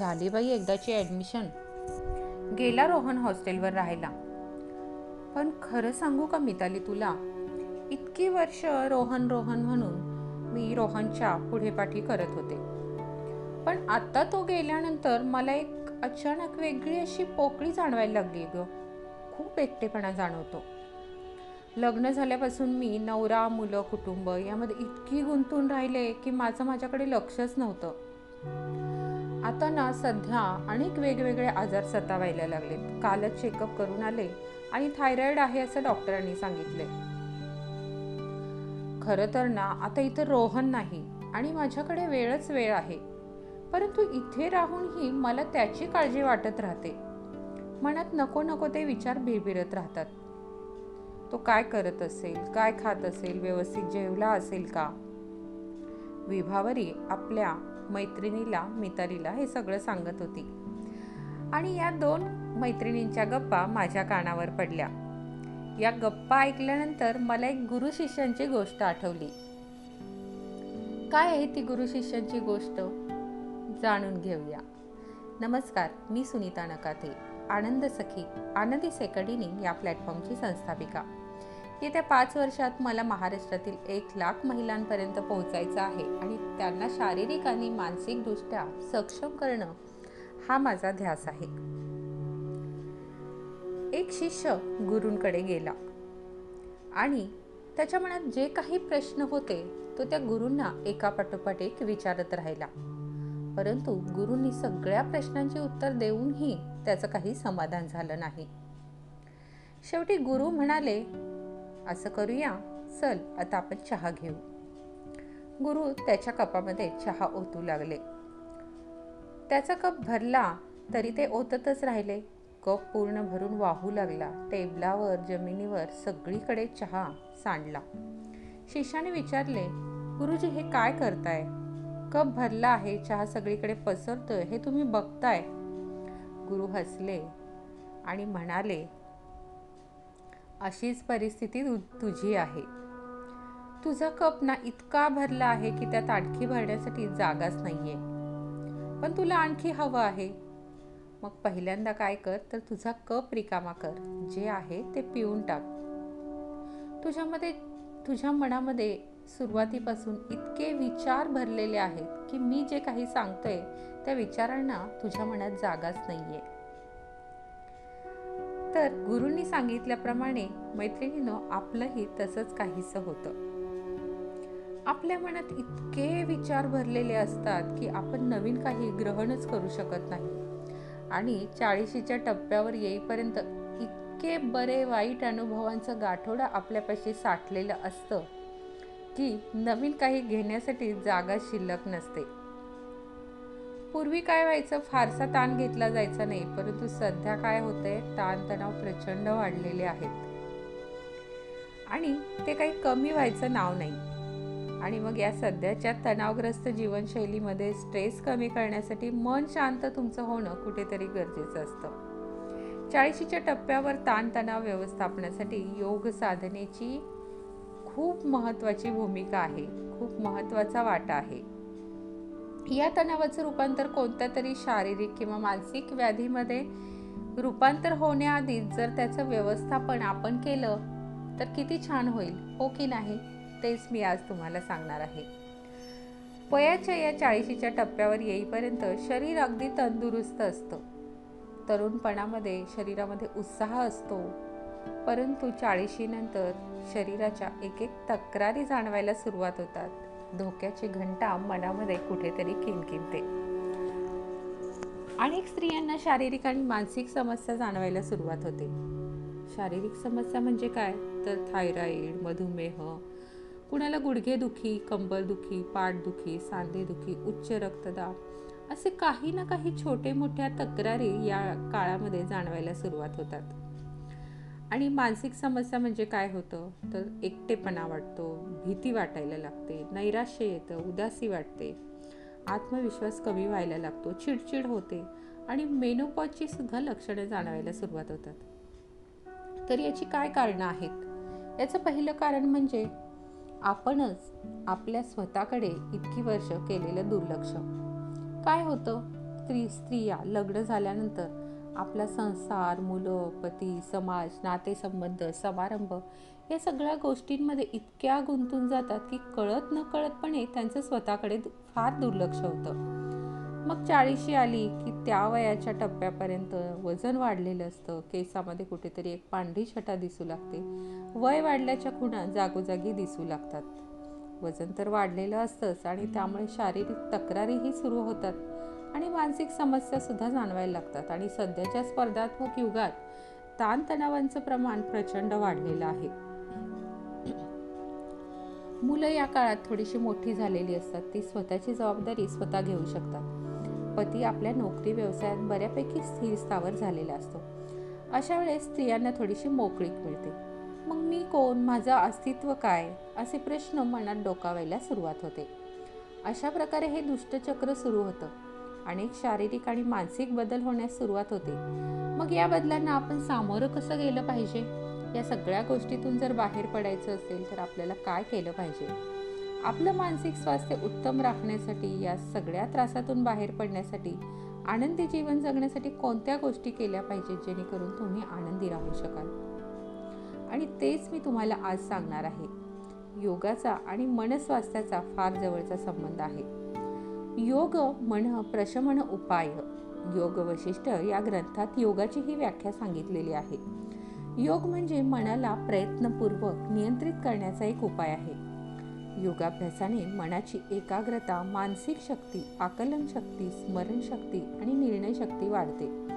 झाली बाई एकदाची ॲडमिशन गेला रोहन हॉस्टेलवर राहायला. पण खरं सांगू का मिताली तुला? इतकी वर्ष रोहन रोहन म्हणून मी रोहनच्या पुढे पाठी करत होते. पण आता तो गेल्यानंतर मला एक अचानक वेगळी अशी पोकळी जाणवायला लागली ग. खूप एकटेपणा जाणवतो. लग्न झाल्यापासून मी नवरा मुलं कुटुंब यामध्ये इतकी गुंतून राहिले की माझं माझ्याकडे लक्षच नव्हतं. आता ना सध्या अनेक वेगवेगळे आजार सतावायला लागलेत. कालच चेकअप करून आले आणि थायरॉइड आहे असं डॉक्टरांनी सांगितले खरं तर ना आता इथं रोहन नाही आणि माझ्याकडे वेळच वेळ आहे. परंतु इथे राहूनही मला त्याची काळजी वाटत राहते. मनात नको नको ते विचार भिरभिरत राहतात. तो काय करत असेल काय खात असेल व्यवस्थित जेवला असेल का? विभावरी आपल्या मैत्रिणीला मितालीला हे सगळं सांगत होती. आणि या दोन मैत्रिणींच्या गप्पा माझ्या कानावर पडल्या. या गप्पा ऐकल्यानंतर मला एक गुरु शिष्यांची गोष्ट आठवली. काय आहे ती गुरु शिष्यांची गोष्ट? जाणून घेऊया. नमस्कार मी सुनीता नकाथे आनंद सखी आनंदी सेकडीनी या प्लॅटफॉर्मची संस्थापिका. येत्या पाच वर्षात मला महाराष्ट्रातील एक लाख महिलांपर्यंत पोहोचायचं आहे आणि त्यांना शारीरिक आणि मानसिकदृष्ट्या सक्षम करणं हा माझा ध्यास आहे. एक शिष्य गुरूंकडे गेला आणि त्याच्या मनात जे काही प्रश्न होते तो त्या गुरूंना एका पाठोपाठ एक विचारत राहिला. परंतु गुरूंनी सगळ्या प्रश्नांची उत्तर देऊनही त्याचं काही समाधान झालं नाही. शेवटी गुरु म्हणाले असं करूया? चल आता आपण चहा घेऊ. गुरु त्याच्या कपामध्ये चहा ओतू लागले. त्याचा कप भरला तरी ते ओततच राहिले. कप पूर्ण भरून वाहू लागला. टेबलावर जमिनीवर सगळीकडे चहा सांडला. शिष्याने विचारले गुरुजी हे काय करताय? कप भरला आहे चहा सगळीकडे पसरतोय हे तुम्ही बघताय? गुरु हसले आणि म्हणाले अशीच परिस्थिती तु- तुझी आहे. तुझा कप ना इतका भरला आहे की त्यात आणखी भरण्यासाठी जागाच नाहीये. पण तुला आणखी हवं आहे. मग पहिल्यांदा काय कर तर तुझा कप रिकामा कर. जे आहे ते पिऊन टाक. तुझ्यामध्ये तुझ्या मनामध्ये सुरुवातीपासून इतके विचार भरलेले आहेत की मी जे काही सांगतोय त्या विचारांना तुझ्या मनात जागाच नाहीये. तर गुरुंनी सांगितल्याप्रमाणे मैत्रिणीनं आपलंही तसंच काहीसं होतं. आपल्या मनात इतके विचार भरलेले असतात की आपण नवीन काही ग्रहणच करू शकत नाही. आणि चाळीशीच्या टप्प्यावर येईपर्यंत इतके बरे वाईट अनुभवांचं गाठोडा आपल्यापाशी साठलेलं असतं की नवीन काही घेण्यासाठी जागा शिल्लक नसते. पूर्वी काय व्हायचं? फारसा ताण घेतला जायचा नाही परंतु सध्या काय होतंय? ताणतणाव प्रचंड वाढलेले आहेत. आणि ते काही कमी व्हायचं नाव नाही. आणि मग या सध्याच्या तणावग्रस्त जीवनशैलीमध्ये स्ट्रेस कमी करण्यासाठी मन शांत तुमचं होणं कुठेतरी गरजेचं असतं. चाळीशीच्या टप्प्यावर ताणतणाव व्यवस्थापनासाठी योग साधनेची खूप महत्त्वाची भूमिका आहे. खूप महत्त्वाचा वाटा आहे. या तणावाचं रूपांतर कोणत्या तरी शारीरिक किंवा मानसिक व्याधीमध्ये रूपांतर होण्याआधी जर त्याचं व्यवस्थापन आपण केलं तर किती छान होईल हो की नाही? तेच मी आज तुम्हाला सांगणार आहे. वयाच्या या चाळीशीच्या टप्प्यावर येईपर्यंत शरीर अगदी तंदुरुस्त असतं. तरुणपणामध्ये शरीरामध्ये उत्साह असतो परंतु चाळीशीनंतर शरीराच्या एक एक तक्रारी जाणवायला सुरुवात होतात. धोक्याची घंटा मनामध्ये कुठेतरी किनकिनते अनेक स्त्रियांना शारीरिक आणि मानसिक समस्या जाणवायला सुरुवात होते. शारीरिक समस्या म्हणजे काय? तर थायरॉईड मधुमेह कुणाला गुडघेदुखी कंबरदुखी पाठदुखी सांधेदुखी उच्च रक्तदाब असे काही ना काही छोटे मोठ्या तक्रारी या काळामध्ये जाणवायला सुरुवात होतात. आणि मानसिक समस्या म्हणजे काय होतं? तर एकटेपणा वाटतो भीती वाटायला लागते नैराश्य येतं उदासी वाटते. आत्मविश्वास कमी व्हायला लागतो चिडचिड होते आणि मेनोपॉजची सुद्धा लक्षणे जाणवायला सुरुवात होतात. तर याची काय कारणं आहेत? याचं पहिलं कारण म्हणजे आपणच आपल्या स्वतःकडे इतकी वर्ष केलेलं दुर्लक्ष. काय होतं? स्त्री स्त्रिया लग्न झाल्यानंतर आपला संसार मुलं पती समाज नातेसंबंध समारंभ या सगळ्या गोष्टींमध्ये इतक्या गुंतून जातात की कळत न कळतपणे त्यांचं स्वतःकडे फार दुर्लक्ष होतं. मग चाळीशी आली की त्या वयाच्या टप्प्यापर्यंत वजन वाढलेलं असतं. केसामध्ये कुठेतरी एक पांढरी छटा दिसू लागते. वय वाढल्याच्या खुणा जागोजागी दिसू लागतात. वजन तर वाढलेलं असतंच आणि त्यामुळे शारीरिक तक्रारीही सुरू होतात. आणि मानसिक समस्यासुद्धा जाणवायला लागतात. आणि सध्याच्या स्पर्धात्मक युगात ताणतणावांचं प्रमाण प्रचंड वाढलेलं आहे. मुलं या काळात थोडीशी मोठी झालेली असतात. ती स्वतःची जबाबदारी स्वतः घेऊ शकतात. पती आपल्या नोकरी व्यवसायात बऱ्यापैकी स्थिर स्थावर झालेला असतो. अशा वेळेस स्त्रियांना थोडीशी मोकळीक मिळते. मग मी कोण? माझं अस्तित्व काय? असे प्रश्न मनात डोकावायला सुरुवात होते. अशा प्रकारे हे दुष्टचक्र सुरू होतं. अनेक शारीरिक आणि मानसिक बदल होण्यास सुरुवात होते. मग या बदलांना आपण सामोरं कसं गेलं पाहिजे? या सगळ्या गोष्टीतून जर बाहेर पडायचं असेल तर आपल्याला काय केलं पाहिजे? आपलं मानसिक स्वास्थ्य उत्तम राखण्यासाठी या सगळ्या त्रासातून बाहेर पडण्यासाठी आनंदी जीवन जगण्यासाठी कोणत्या गोष्टी केल्या पाहिजेत जेणेकरून तुम्ही आनंदी राहू शकाल? आणि तेच मी तुम्हाला आज सांगणार आहे. योगाचा आणि मनस्वास्थ्याचा फार जवळचा संबंध आहे. योग मन प्रशमन उपाय. योग वशिष्ठ या ग्रंथात योगाची ही व्याख्या सांगितलेली आहे. योग म्हणजे मनाला प्रयत्नपूर्वक नियंत्रित करण्याचा एक उपाय आहे. योगाभ्यासाने मनाची एकाग्रता मानसिक शक्ती आकलन शक्ती स्मरणशक्ती आणि निर्णय शक्ती वाढते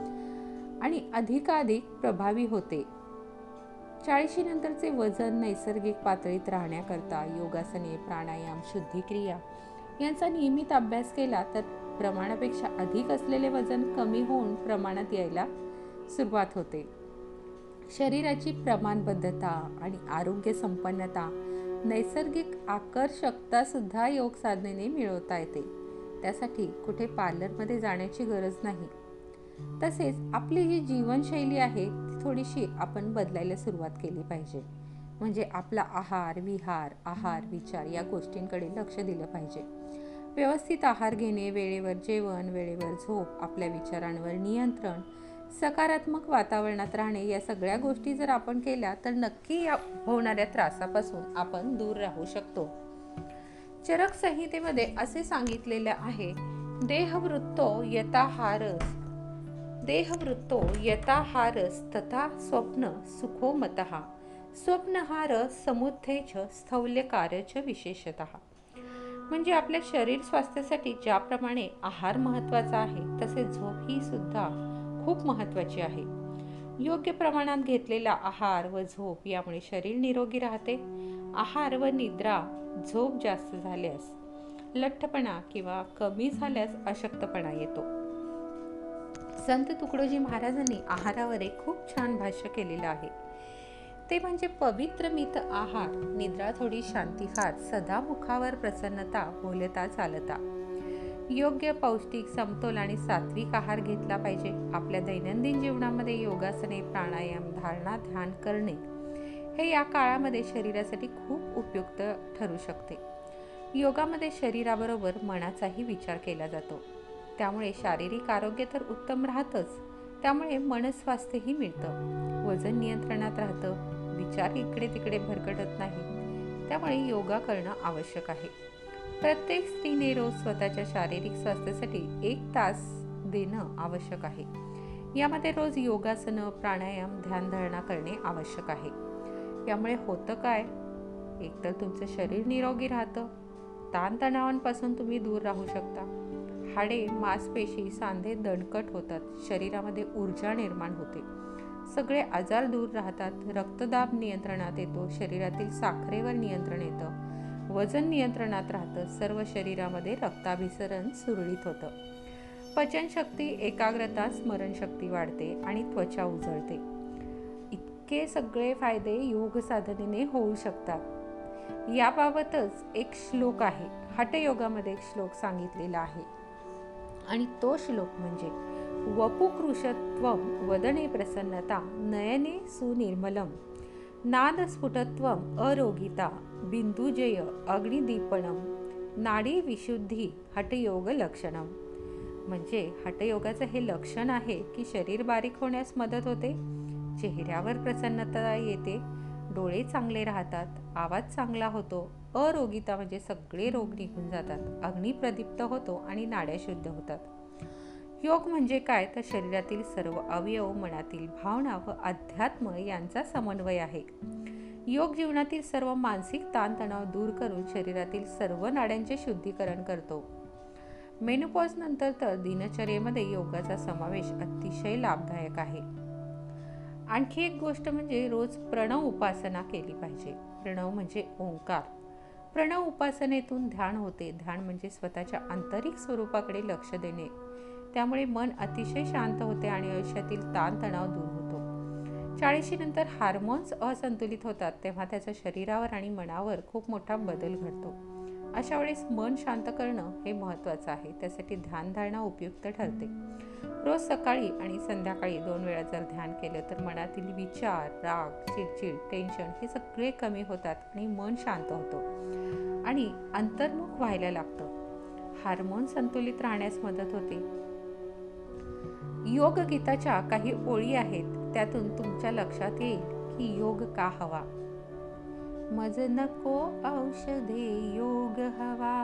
आणि अधिकाधिक प्रभावी होते. चाळीशी नंतरचे वजन नैसर्गिक पातळीत राहण्याकरता योगासने प्राणायाम शुद्धिक्रिया यांचा नियमित अभ्यास केला तर प्रमाणापेक्षा अधिक असलेले वजन कमी होऊन प्रमाणात यायला सुरुवात होते. शरीराची प्रमाणबद्धता आणि आरोग्य संपन्नता नैसर्गिक आकर्षकता सुद्धा योग साधनेने मिळवता येते. त्यासाठी कुठे पार्लरमध्ये जाण्याची गरज नाही. तसेच आपली जी जीवनशैली आहे ती थोडीशी आपण बदलायला सुरुवात केली पाहिजे. म्हणजे आपला आहार विहार आहार विचार या गोष्टींकडे लक्ष दिलं पाहिजे. व्यवस्थित आहार घेणे वेळेवर जेवण वेळेवर झोप आपल्या विचारांवर नियंत्रण सकारात्मक वातावरणात राहणे या सगळ्या गोष्टी जर आपण केल्या तर नक्की या होणाऱ्या त्रासापासून आपण दूर राहू शकतो. चरक संहितेमध्ये असे सांगितलेले आहे देहवृत्तो यथाहारस देहवृत्तो यथाहारस तथा स्वप्न सुखो मतहा स्वप्नहार समुद्धेच स्थौल्यकारच विशेषत. म्हणजे आपल्या शरीर स्वास्थ्यासाठी ज्याप्रमाणे आहार महत्त्वाचा आहे तसे झोप ही सुद्धा खूप महत्त्वाची आहे. योग्य प्रमाणात घेतलेला आहार व झोप यामुळे शरीर निरोगी राहते. आहार व निद्रा झोप जास्त झाल्यास लठ्ठपणा किंवा कमी झाल्यास अशक्तपणा येतो. संत तुकडोजी महाराजांनी आहारावर एक खूप छान भाष्य केलेलं आहे. ते म्हणजे पवित्र मित आहार निद्रा थोडी शांतिहार सदा मुखावर प्रसन्नता बोलता चालता. योग्य पौष्टिक समतोल आणि सात्विक आहार घेतला पाहिजे. आपल्या दैनंदिन जीवनामध्ये योगासने प्राणायाम धारणा ध्यान करणे हे या काळामध्ये शरीरासाठी खूप उपयुक्त ठरू शकते. योगामध्ये शरीराबरोबर मनाचाही विचार केला जातो. त्यामुळे शारीरिक आरोग्य तर उत्तम राहतच. त्यामुळे मनस्वास्थ्यही मिळतं. वजन नियंत्रणात राहतं. विचार इकडे तिकडे भरकटत नाही. त्यामुळे योगा करणं आवश्यक आहे. प्रत्येक स्त्रीने रोज स्वतःच्या शारीरिक स्वास्थ्यासाठी एक तास देणं आवश्यक आहे. यामध्ये रोज योगासनं प्राणायाम ध्यानधारणा करणे आवश्यक आहे. यामुळे होतं काय? एकतर तुमचं शरीर निरोगी राहतं. ताणतणावांपासून तुम्ही दूर राहू शकता. हाडे मांसपेशी सांधे दणकट होतात. शरीरामध्ये ऊर्जा निर्माण होते. सगळे आजार दूर राहतात. रक्तदाब नियंत्रणात येतो. शरीरातील साखरेवर नियंत्रण येतं. वजन नियंत्रणात राहतं. सर्व शरीरामध्ये रक्ताभिसरण सुरळीत होतं. पचनशक्ती एकाग्रता स्मरणशक्ती वाढते आणि त्वचा उजळते. इतके सगळे फायदे योग साधनेने होऊ शकतात. याबाबतच एक श्लोक आहे. हटयोगामध्ये एक श्लोक सांगितलेला आहे. आणि तो श्लोक म्हणजे वपुकृषत्व वदने प्रसन्नता नयने सुनिर्मलम। नादस्फुटत्व अरोगिता बिंदुजय अग्निदीपणम। नाडी विशुद्धी हटयोग लक्षणम म्हणजे हटयोगाचं हे लक्षण आहे की शरीर बारीक होण्यास मदत होते चेहऱ्यावर प्रसन्नता येते डोळे चांगले राहतात आवाज चांगला होतो अरोगिता म्हणजे सगळे रोग निघून जातात. अग्नी प्रदीप्त होतो आणि नाड्या शुद्ध होतात. योग म्हणजे काय? तर शरीरातील सर्व अवयव मनातील भावना व अध्यात्म यांचा समन्वय आहे. योग जीवनातील सर्व मानसिक ताणतणाव दूर करून शरीरातील सर्व नाड्यांचे शुद्धीकरण करतो. मेनुपॉज नंतर तर दिनचर्येमध्ये योगाचा समावेश अतिशय लाभदायक आहे. आणखी एक गोष्ट म्हणजे रोज प्रणव उपासना केली पाहिजे. प्रणव म्हणजे ओंकार. प्रणव उपासनेतून ध्यान होते. ध्यान म्हणजे स्वतःच्या आंतरिक स्वरूपाकडे लक्ष देणे. त्यामुळे मन अतिशय शांत होते आणि आयुष्यातील ताणतणाव दूर होतो. चाळीशी नंतर हार्मोन्स असंतुलित होतात तेव्हा त्याचा शरीरावर आणि मनावर खूप मोठा बदल घडतो. अशा वेळेस मन शांत करणं हे महत्त्वाचं आहे. त्यासाठी ध्यानधारणा उपयुक्त ठरते. रोज सकाळी आणि संध्याकाळी दोन वेळा जर ध्यान केलं तर मनातील विचार राग चिडचिड टेन्शन हे सगळे कमी होतात आणि मन शांत होतं. आणि अंतर्मुख व्हायला लागतं. हार्मोन संतुलित राहण्यास मदत होते. योग गीताच्या काही ओळी आहेत. त्यातून तुमच्या लक्षात येईल की योग का हवा. मज नको औषधे योग हवा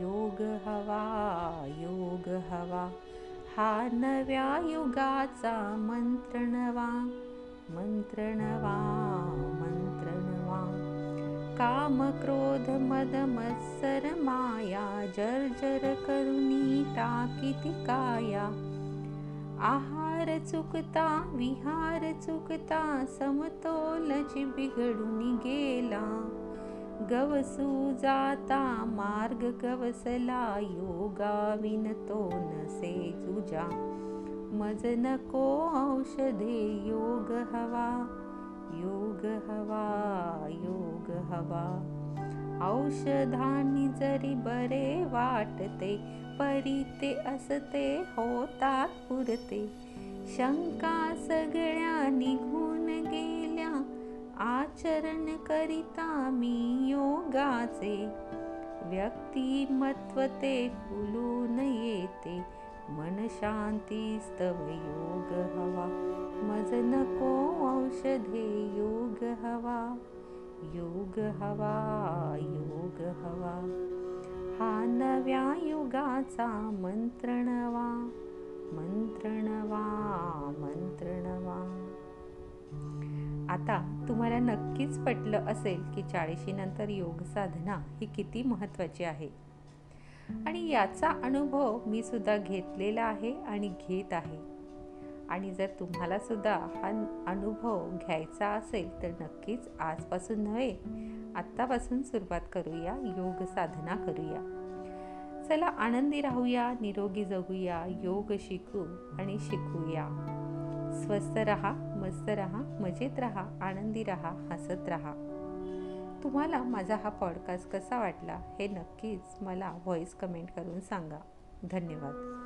योग हवा योग हवा हा नव्या युगाचा मंत्रणवा मंत्रणवा मंत्रणवा काम क्रोध मद मत्सर माया जर्जर करुणी टाकिती काया आहार चुकता विहार चुकता समतोलच बिघडून गेला. गवसू जाता मार्ग गवसला योगा विनतो नसे तुझा. मज नको औषधे योग हवा योग हवा योग हवा. औषधांनी जरी बरे वाटते परी ते असते होतात पुरते शंका सगळ्या निघून गेल्या. आचरण करिता मी योगाचे. व्यक्तिमत्व ते फुलून येते. मन शांती स्तव योग हवा. मज नको औषधे योग हवा. योग हवा योग हवा. हा नव्या युगाचा मंत्रणवा. मंत्रणवा आपल्याला नक्कीच पटलं असेल की चाळीशीनंतर योग साधना ही किती महत्त्वाची आहे. आणि याचा अनुभव मी सुद्धा घेतलेला आहे आणि घेत आहे. आणि जर तुम्हाला सुद्धा हा अनुभव घ्यायचा असेल तर नक्कीच आजपासून नव्हे आत्तापासून सुरुवात करूया योग साधना करूया. चला आनंदी राहूया निरोगी जगूया योग शिकू आणि शिकूया. स्वस्थ रहा मस्त रहा मजेत रहा आनंदी रहा हसत रहा. तुम्हाला माझा हा पॉडकास्ट कसा वाटला हे नक्कीच मला व्हॉईस कमेंट करून सांगा. धन्यवाद.